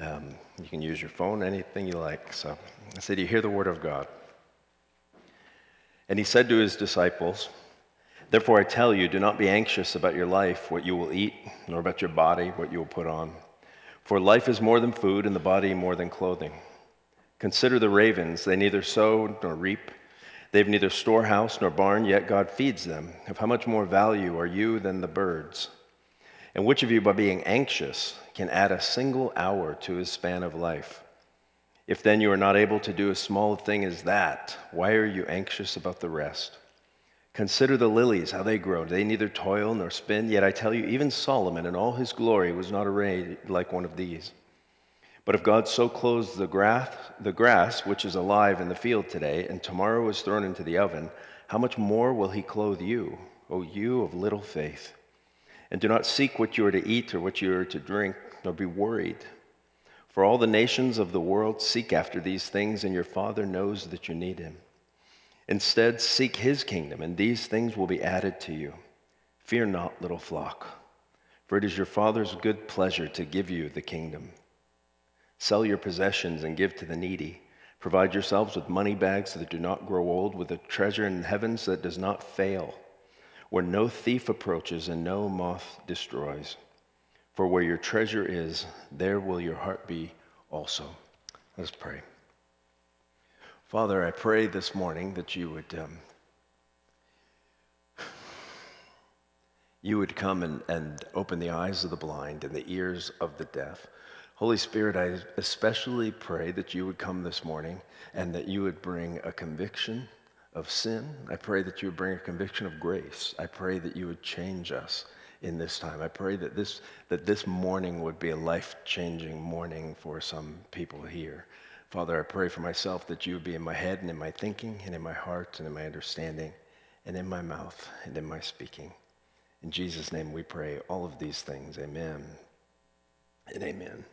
Um, you can use your phone, anything you like. So I said, You hear the word of God. And he said to his disciples, Therefore I tell you, do not be anxious about your life, what you will eat, nor about your body, what you will put on. For life is more than food, and the body more than clothing. Consider the ravens, they neither sow nor reap. They have neither storehouse nor barn, yet God feeds them. Of how much more value are you than the birds? And which of you, by being anxious, can add a single hour to his span of life? If then you are not able to do as small a thing as that, why are you anxious about the rest? Consider the lilies, how they grow. They neither toil nor spin, yet I tell you, even Solomon in all his glory was not arrayed like one of these. But if God so clothes the grass, the grass, which is alive in the field today, and tomorrow is thrown into the oven, how much more will he clothe you, O you of little faith? And do not seek what you are to eat or what you are to drink, nor be worried. For all the nations of the world seek after these things, and your Father knows that you need him. Instead, seek his kingdom, and these things will be added to you. Fear not, little flock, for it is your Father's good pleasure to give you the kingdom. Sell your possessions and give to the needy. Provide yourselves with money bags that do not grow old, with a treasure in heavens that does not fail, where no thief approaches and no moth destroys. For where your treasure is, there will your heart be also. Let's pray. Father, I pray this morning that you would. Um, you would come and, and open the eyes of the blind and the ears of the deaf. Holy Spirit, I especially pray that you would come this morning and that you would bring a conviction of sin. I pray that you would bring a conviction of grace. I pray that you would change us in this time. I pray that this, that this morning would be a life changing morning for some people here. Father, I pray for myself that you would be in my head and in my thinking and in my heart and in my understanding and in my mouth and in my speaking. In Jesus' name we pray all of these things. Amen and amen.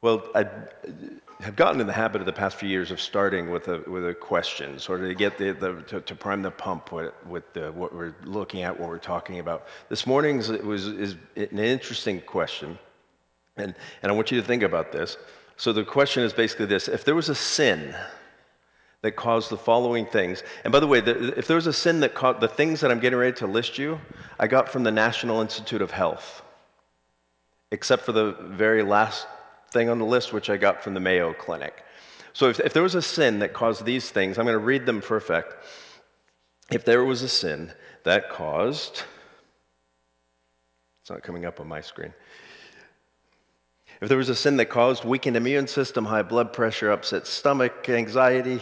Well, I uh, have gotten in the habit of the past few years of starting with a, with a question, sort of to get the, the to, to, prime the pump with, with the, what we're looking at, what we're talking about. This morning's was is an interesting question, and, and I want you to think about this. So the question is basically this: If there was a sin that caused the following things, and by the way, the, if there was a sin that caused the things that I'm getting ready to list you, I got from the National Institute of Health, except for the very last thing on the list, which I got from the Mayo Clinic. So if, if there was a sin that caused these things, I'm going to read them for effect. If there was a sin that caused, it's not coming up on my screen. If there was a sin that caused weakened immune system, high blood pressure, upset stomach, anxiety,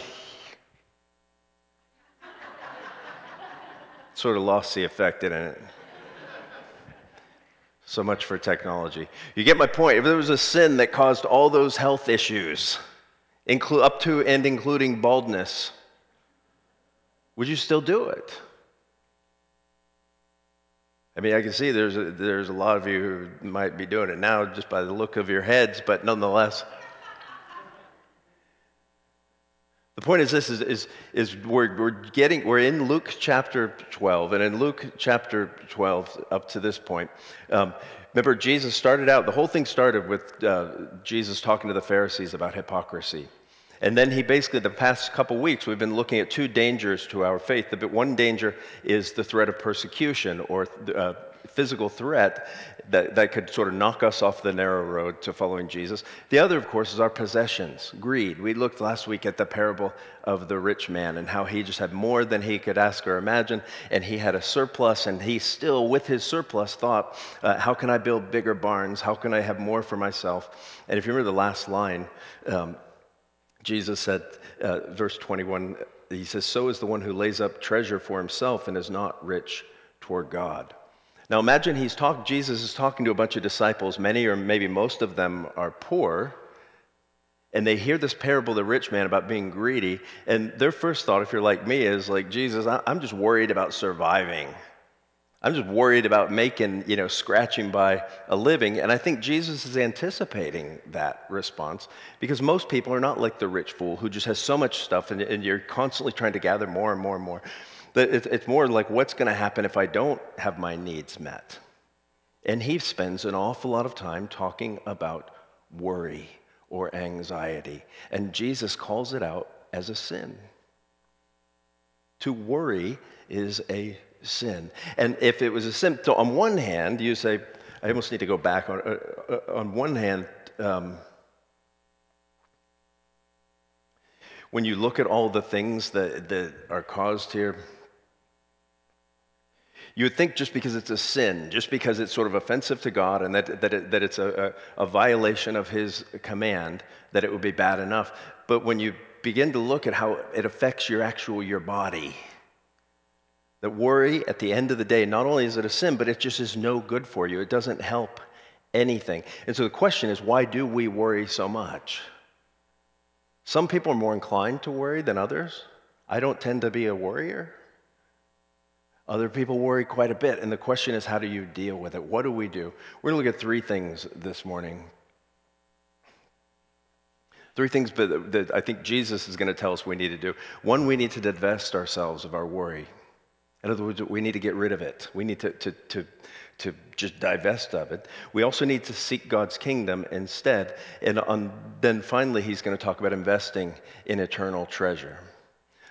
sort of lost the effect, didn't it? So much for technology. You get my point. If there was a sin that caused all those health issues, inclu- up to and including baldness, would you still do it? I mean, I can see there's a, there's a lot of you who might be doing it now just by the look of your heads, but nonetheless. The point is this is, is, is we're, we're getting we're in Luke chapter 12, and in Luke chapter 12 up to this point, um, remember Jesus started out, the whole thing started with uh, Jesus talking to the Pharisees about hypocrisy. And then he basically, the past couple weeks, we've been looking at two dangers to our faith. The one danger is the threat of persecution or uh, physical threat that, that could sort of knock us off the narrow road to following Jesus. The other, of course, is our possessions, greed. We looked last week at the parable of the rich man and how he just had more than he could ask or imagine, and he had a surplus, and he still, with his surplus, thought, uh, How can I build bigger barns? How can I have more for myself? And if you remember the last line, um, Jesus said, uh, verse 21, he says, So is the one who lays up treasure for himself and is not rich toward God. Now imagine he's talking, Jesus is talking to a bunch of disciples. Many or maybe most of them are poor. And they hear this parable of the rich man about being greedy. And their first thought, if you're like me, is like, Jesus, I'm just worried about surviving. I'm just worried about making, you know, scratching by a living. And I think Jesus is anticipating that response because most people are not like the rich fool who just has so much stuff and, and you're constantly trying to gather more and more and more. It's more like what's going to happen if I don't have my needs met? And he spends an awful lot of time talking about worry or anxiety. And Jesus calls it out as a sin. To worry is a sin. And if it was a sin, so on one hand, you say, I almost need to go back. On, uh, uh, on one hand, um, when you look at all the things that, that are caused here, you would think just because it's a sin, just because it's sort of offensive to God and that, that, it, that it's a, a, a violation of His command, that it would be bad enough. But when you begin to look at how it affects your actual your body, that worry at the end of the day, not only is it a sin, but it just is no good for you. It doesn't help anything. And so the question is, why do we worry so much? Some people are more inclined to worry than others. I don't tend to be a worrier. Other people worry quite a bit. And the question is, how do you deal with it? What do we do? We're going to look at three things this morning. Three things that I think Jesus is going to tell us we need to do. One, we need to divest ourselves of our worry. In other words, we need to get rid of it. We need to, to, to, to just divest of it. We also need to seek God's kingdom instead. And on, then finally, he's going to talk about investing in eternal treasure.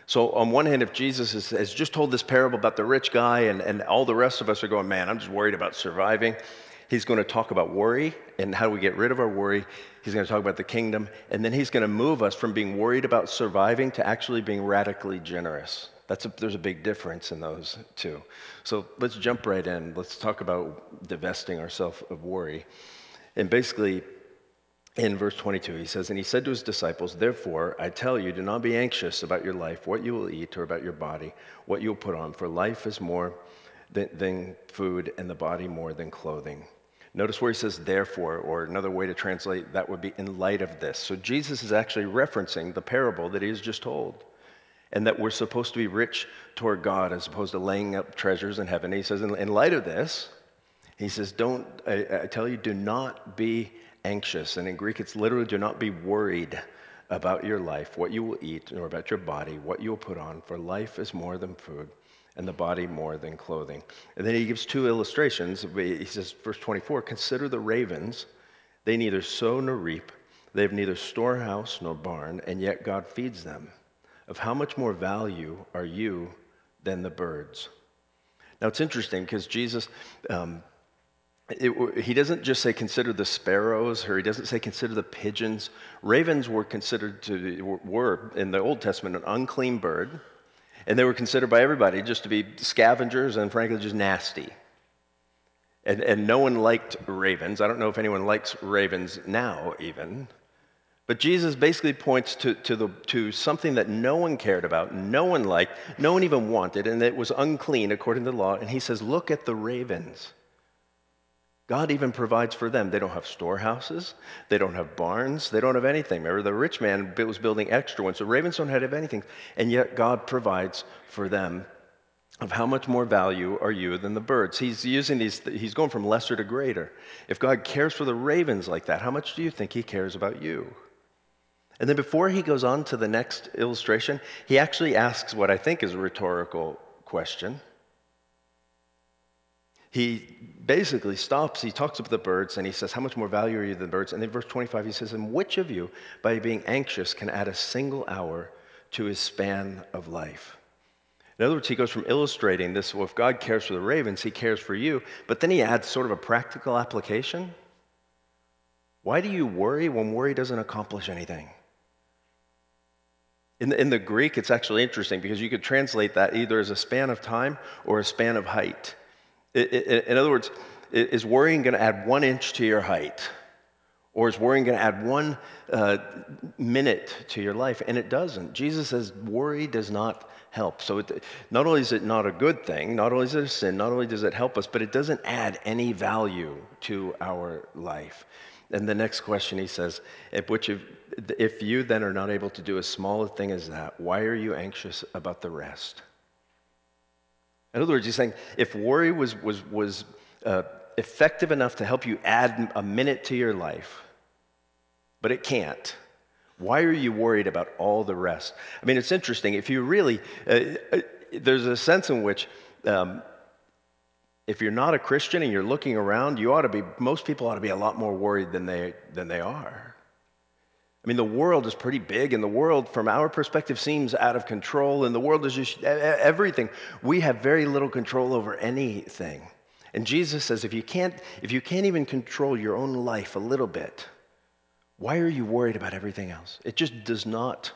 So, on one hand, if Jesus has, just told this parable about the rich guy, and, and all the rest of us are going, man, I'm just worried about surviving, he's going to talk about worry and how we get rid of our worry. He's going to talk about the kingdom, and then he's going to move us from being worried about surviving to actually being radically generous. That's a, there's a big difference in those two. So let's jump right in. Let's talk about divesting ourselves of worry. And basically, in verse 22, he says, And he said to his disciples, Therefore, I tell you, do not be anxious about your life, what you will eat, or about your body, what you will put on, for life is more than, than food, and the body more than clothing. Notice where he says, therefore, or another way to translate that would be in light of this. So Jesus is actually referencing the parable that he has just told and that we're supposed to be rich toward God as opposed to laying up treasures in heaven. He says, in, light of this, he says, don't, I, I tell you, do not be anxious. And in Greek, it's literally, do not be worried about your life, what you will eat, nor about your body, what you will put on, for life is more than food, and the body more than clothing. And then he gives two illustrations. He says, verse 24, consider the ravens. They neither sow nor reap, they have neither storehouse nor barn, and yet God feeds them of how much more value are you than the birds? Now it's interesting because Jesus, um, it, he doesn't just say consider the sparrows, or he doesn't say consider the pigeons. Ravens were considered to were in the Old Testament an unclean bird, and they were considered by everybody just to be scavengers and frankly just nasty. And, and no one liked ravens. I don't know if anyone likes ravens now, even. But Jesus basically points to, to, the, to something that no one cared about, no one liked, no one even wanted, and it was unclean according to the law. And he says, Look at the ravens. God even provides for them. They don't have storehouses, they don't have barns, they don't have anything. Remember, the rich man was building extra ones, so ravens don't have anything, and yet God provides for them. Of how much more value are you than the birds? He's using these, he's going from lesser to greater. If God cares for the ravens like that, how much do you think he cares about you? And then before he goes on to the next illustration, he actually asks what I think is a rhetorical question. He basically stops, he talks about the birds, and he says, How much more value are you than birds? And in verse 25, he says, And which of you, by being anxious, can add a single hour to his span of life? In other words, he goes from illustrating this, well, if God cares for the ravens, he cares for you, but then he adds sort of a practical application. Why do you worry when worry doesn't accomplish anything? In the, in the Greek, it's actually interesting because you could translate that either as a span of time or a span of height. In other words, is worrying going to add one inch to your height? Or is worrying going to add one uh, minute to your life? And it doesn't. Jesus says worry does not help. So it, not only is it not a good thing, not only is it a sin, not only does it help us, but it doesn't add any value to our life. And the next question he says, if, which if, if you then are not able to do as small a thing as that, why are you anxious about the rest? In other words, he's saying if worry was, was, was uh, effective enough to help you add a minute to your life, but it can't, why are you worried about all the rest? I mean, it's interesting. If you really, uh, uh, there's a sense in which um, if you're not a Christian and you're looking around, you ought to be, most people ought to be a lot more worried than they, than they are. I mean, the world is pretty big, and the world, from our perspective, seems out of control, and the world is just everything. We have very little control over anything. And Jesus says, if you can't, if you can't even control your own life a little bit, why are you worried about everything else? It just does not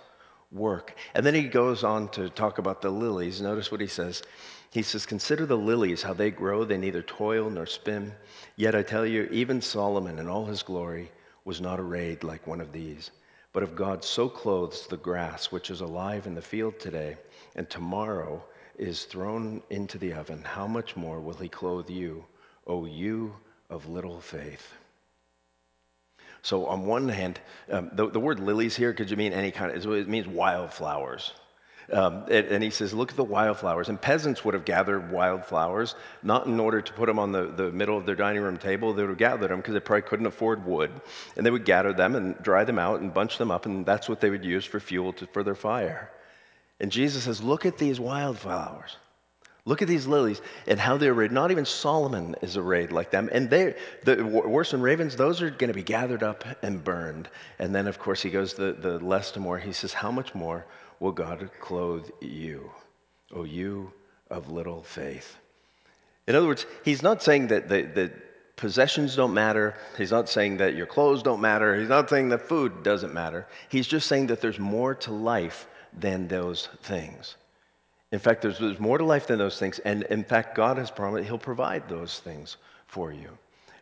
work. And then he goes on to talk about the lilies. Notice what he says. He says, Consider the lilies, how they grow, they neither toil nor spin. Yet I tell you, even Solomon in all his glory was not arrayed like one of these. But if God so clothes the grass, which is alive in the field today, and tomorrow is thrown into the oven, how much more will he clothe you, O you of little faith? So, on one hand, um, the, the, word lilies here could you mean any kind of, it means wildflowers. Um, and, and, he says, Look at the wildflowers. And peasants would have gathered wildflowers, not in order to put them on the, the middle of their dining room table. They would have gathered them because they probably couldn't afford wood. And they would gather them and dry them out and bunch them up, and that's what they would use for fuel to, for their fire. And Jesus says, Look at these wildflowers. Look at these lilies and how they're arrayed. Not even Solomon is arrayed like them. And they, the worse than ravens, those are going to be gathered up and burned. And then, of course, he goes the, the less to more. He says, How much more will God clothe you, O you of little faith? In other words, he's not saying that, the, that possessions don't matter. He's not saying that your clothes don't matter. He's not saying that food doesn't matter. He's just saying that there's more to life than those things. In fact, there's, there's more to life than those things. And in fact, God has promised He'll provide those things for you.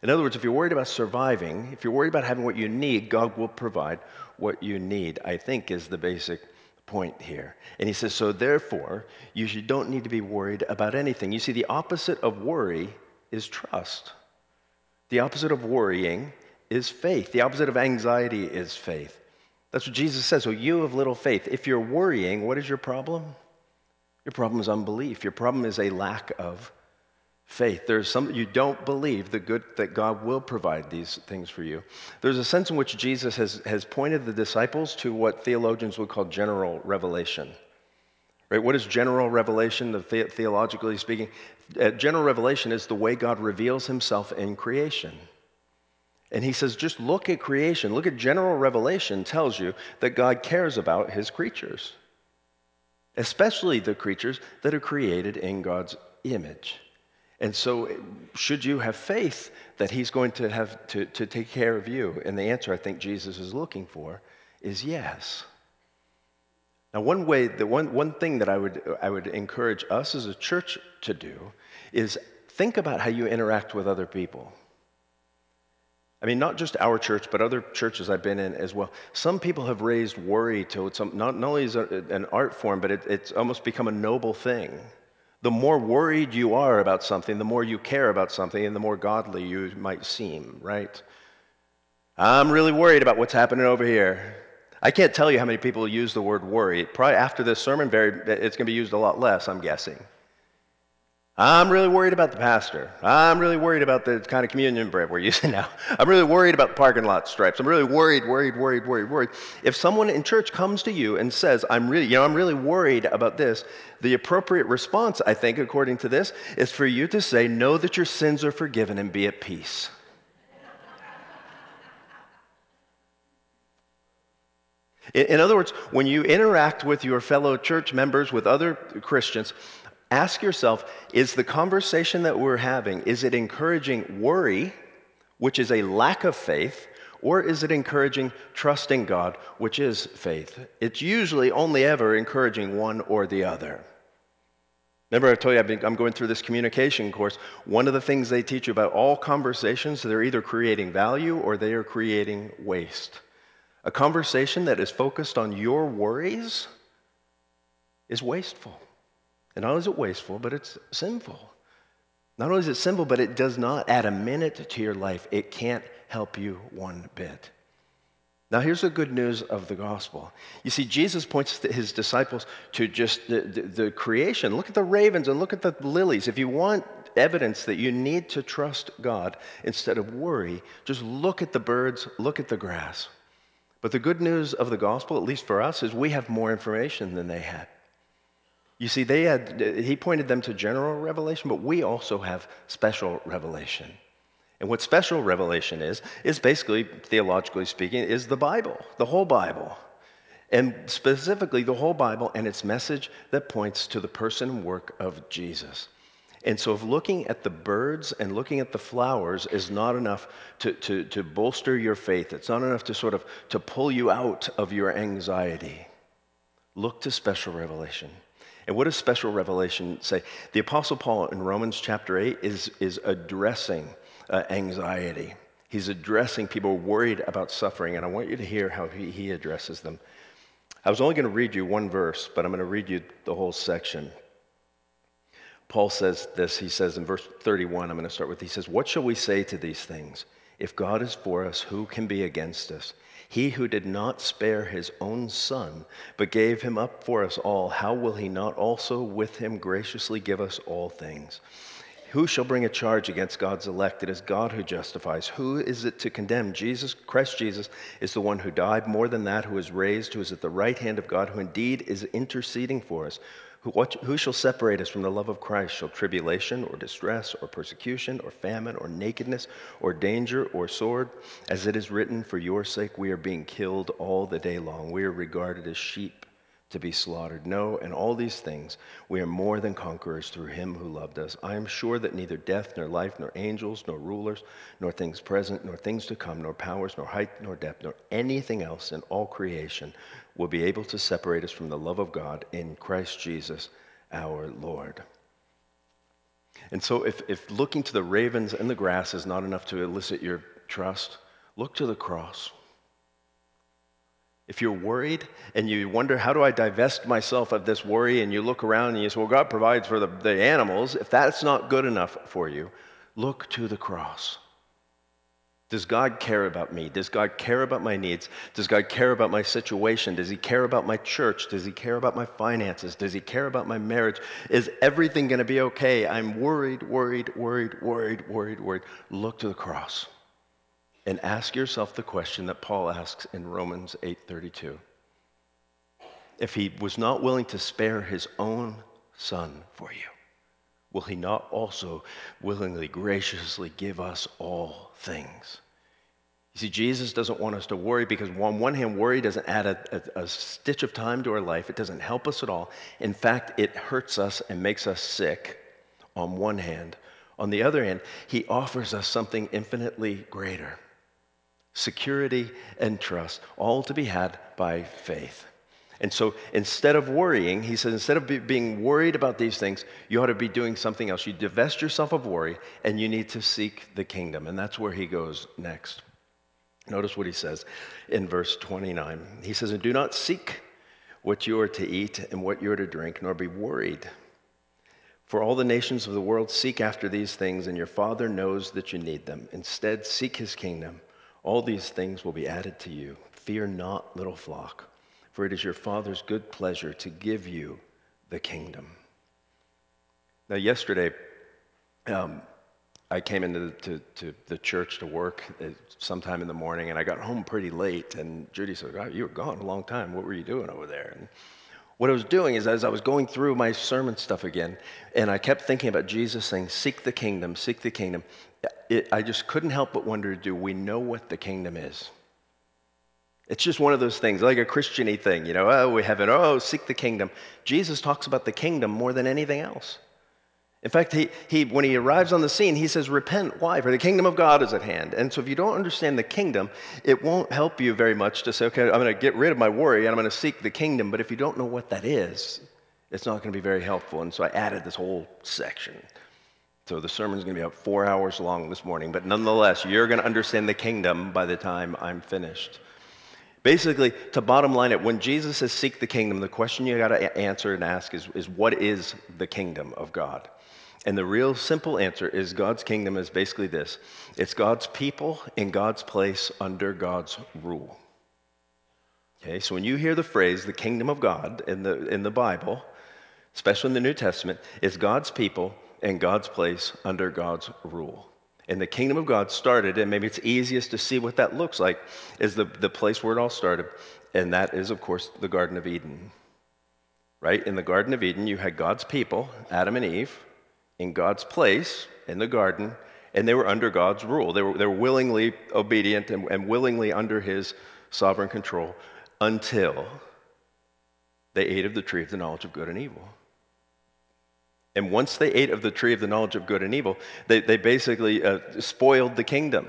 In other words, if you're worried about surviving, if you're worried about having what you need, God will provide what you need, I think is the basic point here. And he says, so therefore, you don't need to be worried about anything. You see, the opposite of worry is trust. The opposite of worrying is faith. The opposite of anxiety is faith. That's what Jesus says. So, you have little faith. If you're worrying, what is your problem? Your problem is unbelief. Your problem is a lack of faith. There's some you don't believe the good that God will provide these things for you. There's a sense in which Jesus has, has pointed the disciples to what theologians would call general revelation. Right? What is general revelation, the, theologically speaking? Uh, general revelation is the way God reveals himself in creation. And he says, just look at creation. Look at general revelation tells you that God cares about his creatures especially the creatures that are created in God's image. And so, should you have faith that He's going to have to, to take care of you? And the answer I think Jesus is looking for is yes. Now, one way, the one, one thing that I would, I would encourage us as a church to do is think about how you interact with other people. I mean, not just our church, but other churches I've been in as well. Some people have raised worry to some, not, not only is it an art form, but it, it's almost become a noble thing. The more worried you are about something, the more you care about something, and the more godly you might seem, right? I'm really worried about what's happening over here. I can't tell you how many people use the word worry. Probably after this sermon, very, it's going to be used a lot less, I'm guessing. I'm really worried about the pastor. I'm really worried about the kind of communion bread we're using now. I'm really worried about parking lot stripes. I'm really worried, worried, worried, worried, worried. If someone in church comes to you and says, I'm really, you know, I'm really worried about this, the appropriate response, I think, according to this, is for you to say, Know that your sins are forgiven and be at peace. In other words, when you interact with your fellow church members, with other Christians, Ask yourself, is the conversation that we're having, is it encouraging worry, which is a lack of faith, or is it encouraging trusting God, which is faith? It's usually only ever encouraging one or the other. Remember, I told you I'm going through this communication course. One of the things they teach you about all conversations, they're either creating value or they are creating waste. A conversation that is focused on your worries is wasteful. And not only is it wasteful, but it's sinful. Not only is it sinful, but it does not add a minute to your life. It can't help you one bit. Now, here's the good news of the gospel. You see, Jesus points his disciples to just the, the, the, creation. Look at the ravens and look at the lilies. If you want evidence that you need to trust God instead of worry, just look at the birds, look at the grass. But the good news of the gospel, at least for us, is we have more information than they had. You see, they had, he pointed them to general revelation, but we also have special revelation. And what special revelation is, is basically, theologically speaking, is the Bible, the whole Bible. And specifically, the whole Bible and its message that points to the person and work of Jesus. And so, if looking at the birds and looking at the flowers is not enough to, to, to bolster your faith, it's not enough to sort of to pull you out of your anxiety, look to special revelation. And what does special revelation say? The Apostle Paul in Romans chapter 8 is, is addressing uh, anxiety. He's addressing people worried about suffering, and I want you to hear how he, he addresses them. I was only going to read you one verse, but I'm going to read you the whole section. Paul says this, he says in verse 31, I'm going to start with, he says, What shall we say to these things? If God is for us, who can be against us? He who did not spare his own son, but gave him up for us all, how will he not also with him graciously give us all things? Who shall bring a charge against God's elect? It is God who justifies. Who is it to condemn? Jesus, Christ Jesus, is the one who died, more than that, who is raised, who is at the right hand of God, who indeed is interceding for us. Who, what, who shall separate us from the love of Christ? Shall tribulation or distress or persecution or famine or nakedness or danger or sword? As it is written, For your sake we are being killed all the day long. We are regarded as sheep to be slaughtered. No, in all these things, we are more than conquerors through him who loved us. I am sure that neither death, nor life, nor angels, nor rulers, nor things present, nor things to come, nor powers, nor height, nor depth, nor anything else in all creation will be able to separate us from the love of God in Christ Jesus our Lord. And so, if, if looking to the ravens and the grass is not enough to elicit your trust, look to the cross. If you're worried and you wonder, how do I divest myself of this worry? And you look around and you say, well, God provides for the, the animals. If that's not good enough for you, look to the cross. Does God care about me? Does God care about my needs? Does God care about my situation? Does He care about my church? Does He care about my finances? Does He care about my marriage? Is everything going to be okay? I'm worried, worried, worried, worried, worried, worried. Look to the cross and ask yourself the question that Paul asks in Romans 8:32. If he was not willing to spare his own son for you, will he not also willingly graciously give us all things? You see, Jesus doesn't want us to worry because, on one hand, worry doesn't add a, a, a, stitch of time to our life. It doesn't help us at all. In fact, it hurts us and makes us sick on one hand. On the other hand, he offers us something infinitely greater security, and trust, all to be had by faith. And so instead of worrying, he says, instead of be, being worried about these things, you ought to be doing something else. You divest yourself of worry and you need to seek the kingdom. And that's where he goes next. Notice what he says in verse 29. He says, And do not seek what you are to eat and what you are to drink, nor be worried. For all the nations of the world seek after these things, and your Father knows that you need them. Instead, seek his kingdom all these things will be added to you. Fear not, little flock, for it is your Father's good pleasure to give you the kingdom. Now, yesterday, um, I came into the, to, to the church to work sometime in the morning, and I got home pretty late. And Judy said, oh, "You were gone a long time. What were you doing over there?" And what I was doing is, as I was going through my sermon stuff again, and I kept thinking about Jesus saying, "Seek the kingdom, seek the kingdom." It, I just couldn't help but wonder do we know what the kingdom is? It's just one of those things, like a Christiany thing, you know, oh, we have it, oh, seek the kingdom. Jesus talks about the kingdom more than anything else. In fact, he, he, when he arrives on the scene, he says, Repent. Why? For the kingdom of God is at hand. And so, if you don't understand the kingdom, it won't help you very much to say, Okay, I'm going to get rid of my worry and I'm going to seek the kingdom. But if you don't know what that is, it's not going to be very helpful. And so, I added this whole section. So the sermon's going to be about four hours long this morning, but nonetheless, you're going to understand the kingdom by the time I'm finished. Basically, to bottom line it, when Jesus says seek the kingdom, the question you got to answer and ask is, is what is the kingdom of God? And the real simple answer is God's kingdom is basically this it's God's people in God's place under God's rule. Okay, so when you hear the phrase the kingdom of God in the, in the Bible, especially in the New Testament, it's God's people in God's place under God's rule. And the kingdom of God started, and maybe it's easiest to see what that looks like, is the, the place where it all started. And that is, of course, the Garden of Eden. right? In the Garden of Eden, you had God's people, Adam and Eve, in God's place in the garden, and they were under God's rule. They were, they were willingly obedient and, and willingly under his sovereign control until they ate of the tree of the knowledge of good and evil. And once they ate of the tree of the knowledge of good and evil, they, they basically uh, spoiled the kingdom.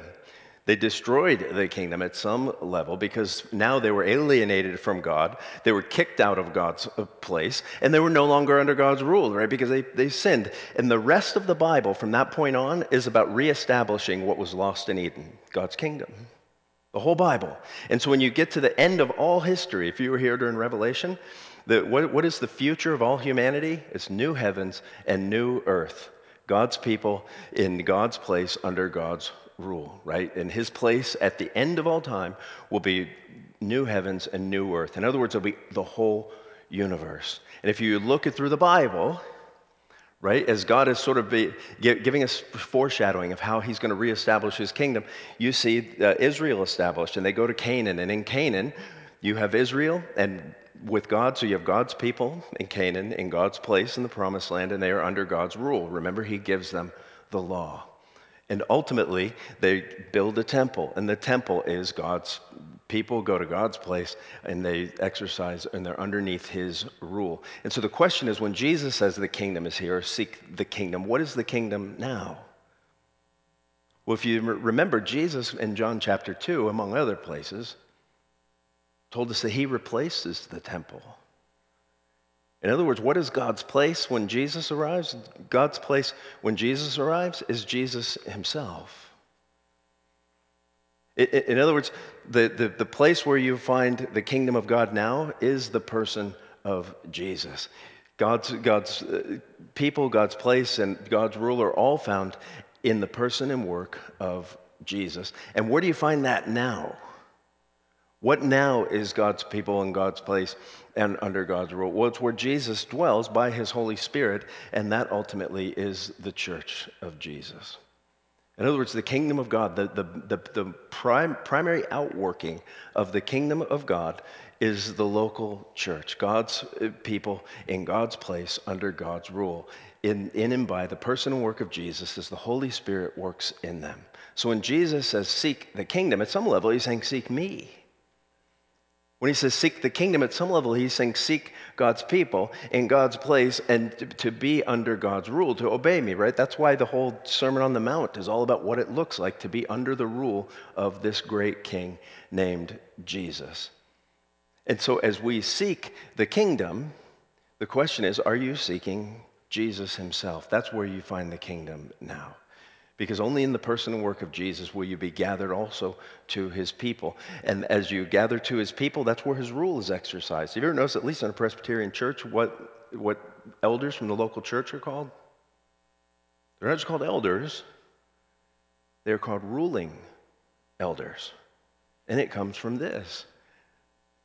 They destroyed the kingdom at some level because now they were alienated from God. They were kicked out of God's uh, place, and they were no longer under God's rule, right? Because they, they sinned. And the rest of the Bible from that point on is about reestablishing what was lost in Eden, God's kingdom. The whole Bible. And so when you get to the end of all history, if you were here during Revelation, the, what, what is the future of all humanity? It's new heavens and new earth. God's people in God's place under God's rule, right? And his place at the end of all time will be new heavens and new earth. In other words, it'll be the whole universe. And if you look it through the Bible, right, as God is sort of be, giving us foreshadowing of how he's going to reestablish his kingdom, you see uh, Israel established, and they go to Canaan. And in Canaan, you have Israel, and with God, so you have God's people in Canaan, in God's place in the promised land, and they are under God's rule. Remember, He gives them the law. And ultimately, they build a temple, and the temple is God's people go to God's place and they exercise and they're underneath His rule. And so the question is when Jesus says the kingdom is here, seek the kingdom, what is the kingdom now? Well, if you remember, Jesus in John chapter 2, among other places, told us that he replaces the temple. In other words, what is God's place when Jesus arrives? God's place when Jesus arrives is Jesus himself. In other words, the, the, the place where you find the kingdom of God now is the person of Jesus. God's, God's uh, people, God's place, and God's rule are all found in the person and work of Jesus. And where do you find that now? What now is God's people in God's place and under God's rule? Well, it's where Jesus dwells by his Holy Spirit, and that ultimately is the church of Jesus. In other words, the kingdom of God, the, the, the, the prim, primary outworking of the kingdom of God is the local church, God's uh, people in God's place under God's rule. In, in and by the person and work of Jesus as the Holy Spirit works in them. So when Jesus says, Seek the kingdom, at some level, he's saying, Seek me. When he says seek the kingdom, at some level, he's saying seek God's people in God's place and to, be under God's rule, to obey me, right? That's why the whole Sermon on the Mount is all about what it looks like to be under the rule of this great king named Jesus. And so, as we seek the kingdom, the question is are you seeking Jesus himself? That's where you find the kingdom now because only in the person and work of Jesus will you be gathered also to his people. And as you gather to his people, that's where his rule is exercised. Have you ever noticed, at least in a Presbyterian church, what, what elders from the local church are called? They're not just called elders, they're called ruling elders. And it comes from this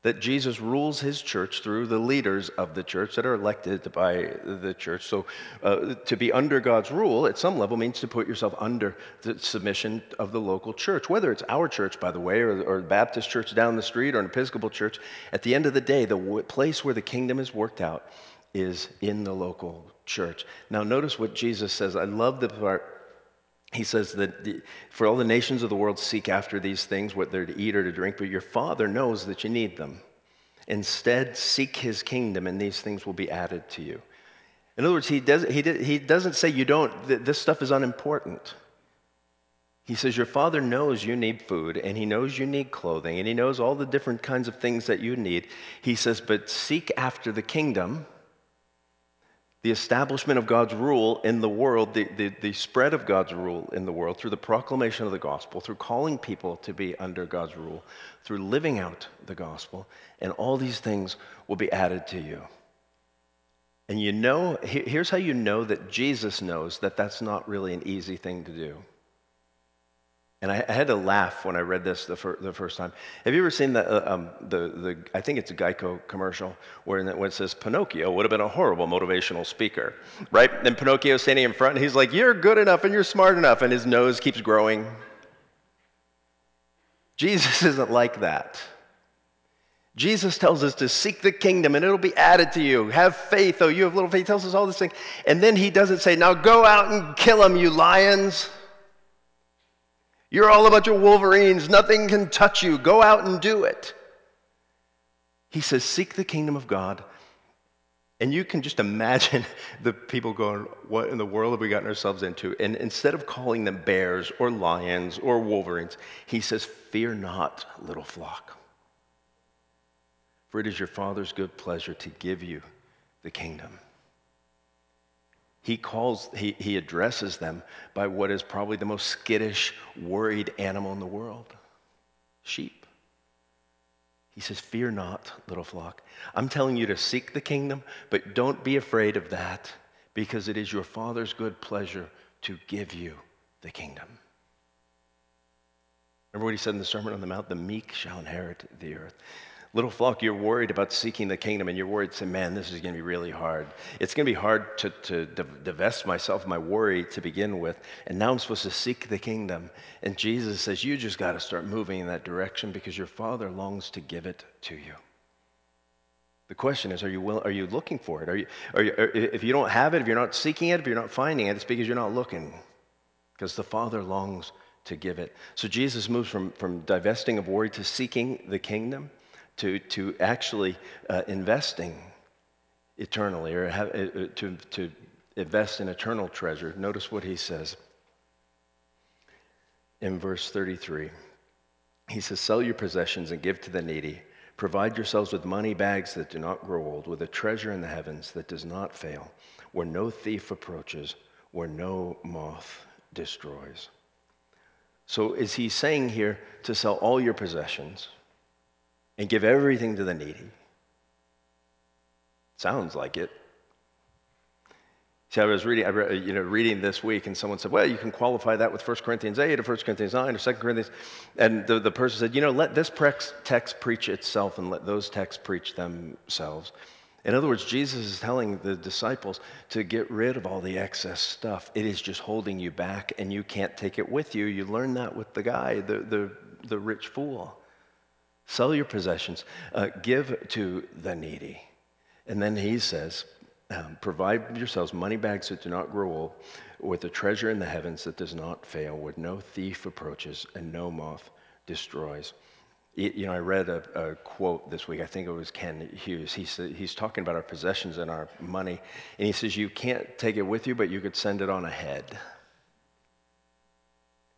that Jesus rules his church through the leaders of the church that are elected by the church. So, uh, to be under God's rule at some level means to put yourself under the submission of the local church, whether it's our church, by the way, or, or the Baptist church down the street or an Episcopal church. At the end of the day, the w- place where the kingdom is worked out is in the local church. Now, notice what Jesus says. I love the part he says that for all the nations of the world seek after these things, what they're to eat or to drink, but your Father knows that you need them. Instead, seek his kingdom, and these things will be added to you. In other words, he, does, he, he doesn't say you don't, this stuff is unimportant. He says, Your father knows you need food, and he knows you need clothing, and he knows all the different kinds of things that you need. He says, But seek after the kingdom the establishment of God's rule in the world, the, the, the, spread of God's rule in the world through the proclamation of the gospel, through calling people to be under God's rule, through living out the gospel, and all these things will be added to you. And you know, here's how you know that Jesus knows that that's not really an easy thing to do. And I, I had to laugh when I read this the, fir- the first time. Have you ever seen the, uh, um, the, the, I think it's a Geico commercial, where, it, it says, Pinocchio would have been a horrible motivational speaker, right? And Pinocchio's standing in front, and he's like, You're good enough and you're smart enough, and his nose keeps growing. Jesus isn't like that. Jesus tells us to seek the kingdom and it'll be added to you. Have faith, though you have little faith. He tells us all this thing. And then he doesn't say, now go out and kill them, you lions. You're all a bunch of wolverines. Nothing can touch you. Go out and do it. He says, seek the kingdom of God. And you can just imagine the people going, What in the world have we gotten ourselves into? And instead of calling them bears or lions or wolverines, he says, Fear not, little flock. For it is your Father's good pleasure to give you the kingdom. He calls, he, he addresses them by what is probably the most skittish, worried animal in the world sheep. He says, Fear not, little flock. I'm telling you to seek the kingdom, but don't be afraid of that because it is your Father's good pleasure to give you the kingdom. Remember what he said in the Sermon on the Mount? The meek shall inherit the earth. Little flock, you're worried about seeking the kingdom and you're worried, say, man, this is going to be really hard. It's going to be hard to, to divest myself of my worry to begin with. And now I'm supposed to seek the kingdom. And Jesus says, you just got to start moving in that direction because your Father longs to give it to you. The question is, are you, will, are you looking for it? Are you, are you, if you don't have it, if you're not seeking it, if you're not finding it, it's because you're not looking. Because the Father longs to give it. So Jesus moves from, from divesting of worry to seeking the kingdom to, to actually uh, investing eternally or have, uh, uh, to, to invest in eternal treasure. Notice what he says in verse 33. He says, Sell your possessions and give to the needy. Provide yourselves with money bags that do not grow old, with a treasure in the heavens that does not fail, where no thief approaches, where no moth destroys. So, is he saying here to sell all your possessions? And give everything to the needy. Sounds like it. See, I was reading, I read, you know, reading this week, and someone said, "Well, you can qualify that with 1 Corinthians 8 or 1 Corinthians 9 or 2 Corinthians," and the, the person said, "You know, let this text preach itself, and let those texts preach themselves." In other words, Jesus is telling the disciples to get rid of all the excess stuff. It is just holding you back, and you can't take it with you. You learn that with the guy, the, the, the rich fool. Sell your possessions, uh, give to the needy. And then he says, um, provide yourselves money bags that do not grow old, with a treasure in the heavens that does not fail, where no thief approaches and no moth destroys. You know, I read a, a, quote this week. I think it was Kent Hughes. He said, he's talking about our possessions and our money. And he says, You can't take it with you, but you could send it on ahead.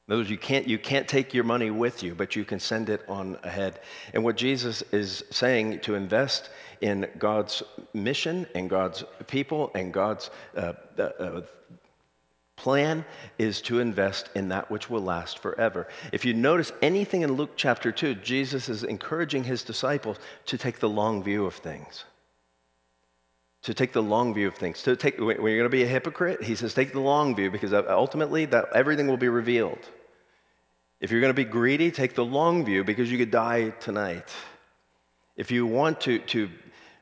Words, you can't, you can't take your money with you, but you can send it on ahead. And what Jesus is saying to invest in God's mission and God's people and God's uh, uh, plan is to invest in that which will last forever. If you notice anything in Luke chapter 2, Jesus is encouraging his disciples to take the long view of things. To take the long view of things. To take, when you're going to be a hypocrite, he says, take the long view because ultimately that everything will be revealed. If you're going to be greedy, take the long view because you could die tonight. If you want to, to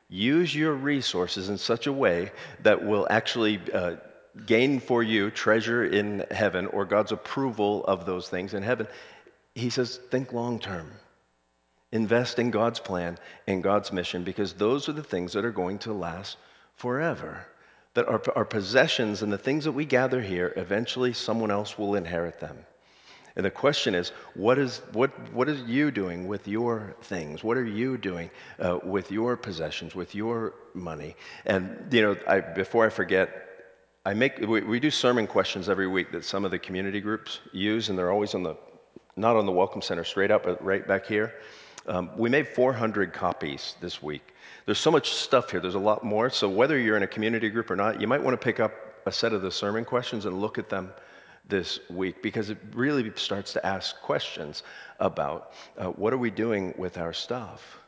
use your resources in such a way that will actually uh, gain for you treasure in heaven or God's approval of those things in heaven, he says, think long term. Invest in God's plan and God's mission because those are the things that are going to last forever. That our, our possessions and the things that we gather here, eventually someone else will inherit them. And the question is, what is, what, what is you doing with your things? What are you doing uh, with your possessions, with your money? And, you know, I, before I forget, I make, we, we do sermon questions every week that some of the community groups use, and they're always on the, not on the Welcome Center straight up, but right back here. Um, we made 400 copies this week. There's so much stuff here, there's a lot more. So, whether you're in a community group or not, you might want to pick up a set of the sermon questions and look at them this week because it really starts to ask questions about uh, what are we doing with our stuff?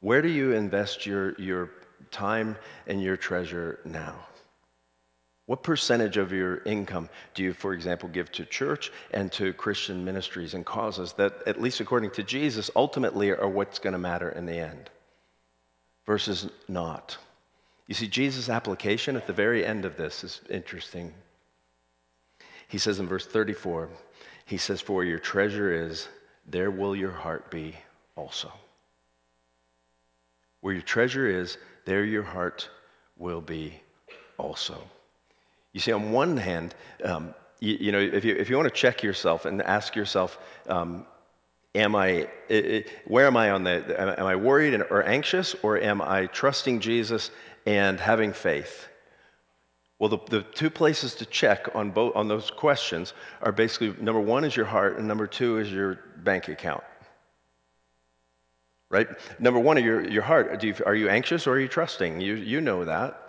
Where do you invest your, your time and your treasure now? What percentage of your income do you, for example, give to church and to Christian ministries and causes that, at least according to Jesus, ultimately are what's going to matter in the end versus not? You see, Jesus' application at the very end of this is interesting he says in verse 34, he says, For your treasure is, there will your heart be also. Where your treasure is, there your heart will be also. You see, on one hand, um, you, you, know, if you, if you want to check yourself and ask yourself, um, am I, it, where am I on the, am I worried or anxious, or am I trusting Jesus and having faith? Well, the, the two places to check on, both, on those questions are basically number one is your heart, and number two is your bank account. Right? Number one, your, your heart. You, are you anxious or are you trusting? You, you know that.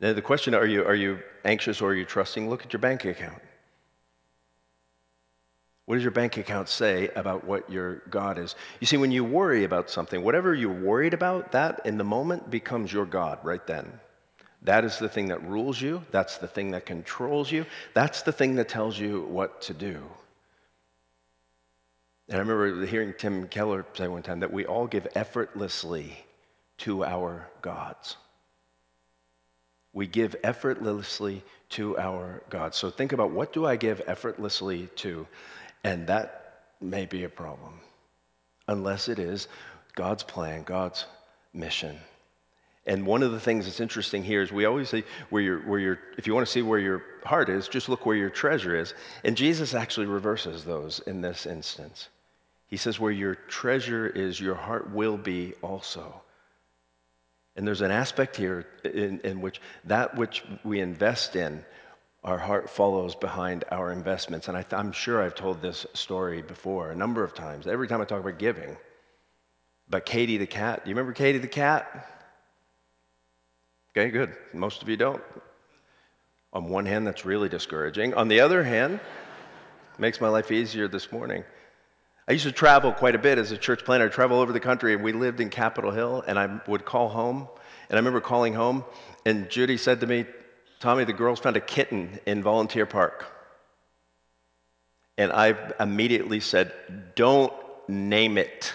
Now, the question are you, are you anxious or are you trusting? Look at your bank account. What does your bank account say about what your God is? You see, when you worry about something, whatever you're worried about, that in the moment becomes your God right then. That is the thing that rules you. That's the thing that controls you. That's the thing that tells you what to do. And I remember hearing Tim Keller say one time that we all give effortlessly to our gods. We give effortlessly to our gods. So think about what do I give effortlessly to? And that may be a problem, unless it is God's plan, God's mission. And one of the things that's interesting here is we always say where your, where your, if you want to see where your heart is, just look where your treasure is. And Jesus actually reverses those in this instance. He says, where your treasure is, your heart will be also. And there's an aspect here in, in which that which we invest in, our heart follows behind our investments. And I am sure I've told this story before a number of times. Every time I talk about giving, but Katie the cat. Do you remember Katie the cat? Okay, good. Most of you don't. On one hand, that's really discouraging. On the other hand, makes my life easier this morning. I used to travel quite a bit as a church planter, I'd travel over the country, and we lived in Capitol Hill, and I would call home. And I remember calling home, and Judy said to me, Tommy, the girls found a kitten in Volunteer Park. And I immediately said, Don't name it.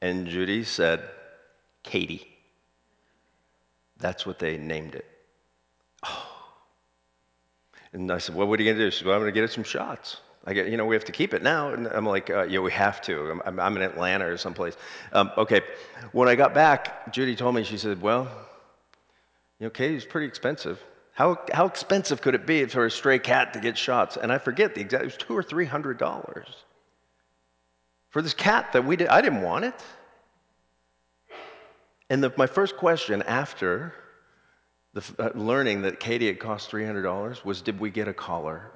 And Judy said, Katie. That's what they named it. Oh. And I said, well, what are you going to do? She said, well, I'm going to get it some shots. I get, you know, we have to keep it now. And I'm like, uh, yeah, we have to. I'm, I'm in Atlanta or someplace. Um, okay. When I got back, Judy told me, she said, well, you know, Katie's pretty expensive. How, how expensive could it be for a stray cat to get shots? And I forget the exact, it was two or three hundred dollars for this cat that we did, I didn't want it. And the, my first question after the, uh, learning that Katie had cost $300 was Did we get a collar?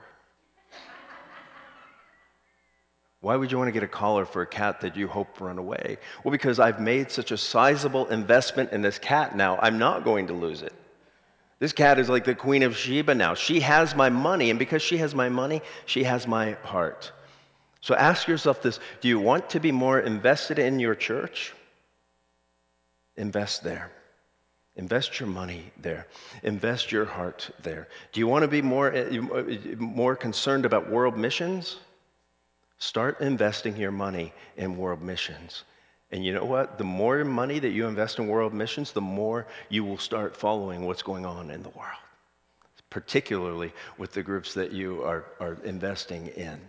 Why would you want to get a collar for a cat that you hope run away? Well, because I've made such a sizable investment in this cat now, I'm not going to lose it. This cat is like the Queen of Sheba now. She has my money, and because she has my money, she has my heart. So ask yourself this Do you want to be more invested in your church? Invest there. Invest your money there. Invest your heart there. Do you want to be more, eh, more concerned about world missions? Start investing your money in world missions. And you know what? The more money that you invest in world missions, the more you will start following what's going on in the world, particularly with the groups that you are, are investing in.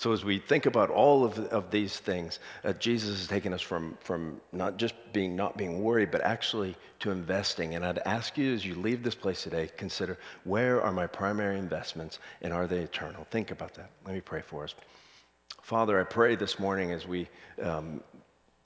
So, as we think about all of, of these things, uh, Jesus has taken us from, from not just being not being worried, but actually to investing. And I'd ask you as you leave this place today, consider where are my primary investments and are they eternal? Think about that. Let me pray for us. Father, I pray this morning as we um,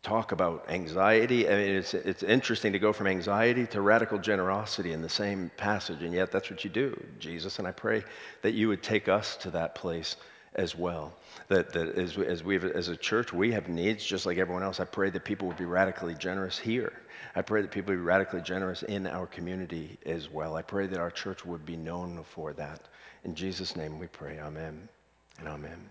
talk about anxiety. I mean, it's, it's interesting to go from anxiety to radical generosity in the same passage, and yet that's what you do, Jesus. And I pray that you would take us to that place as well. That, that as, as, we as a church, we have needs just like everyone else. I pray that people would be radically generous here. I pray that people would be radically generous in our community as well. I pray that our church would be known for that. In Jesus' name we pray. Amen and amen.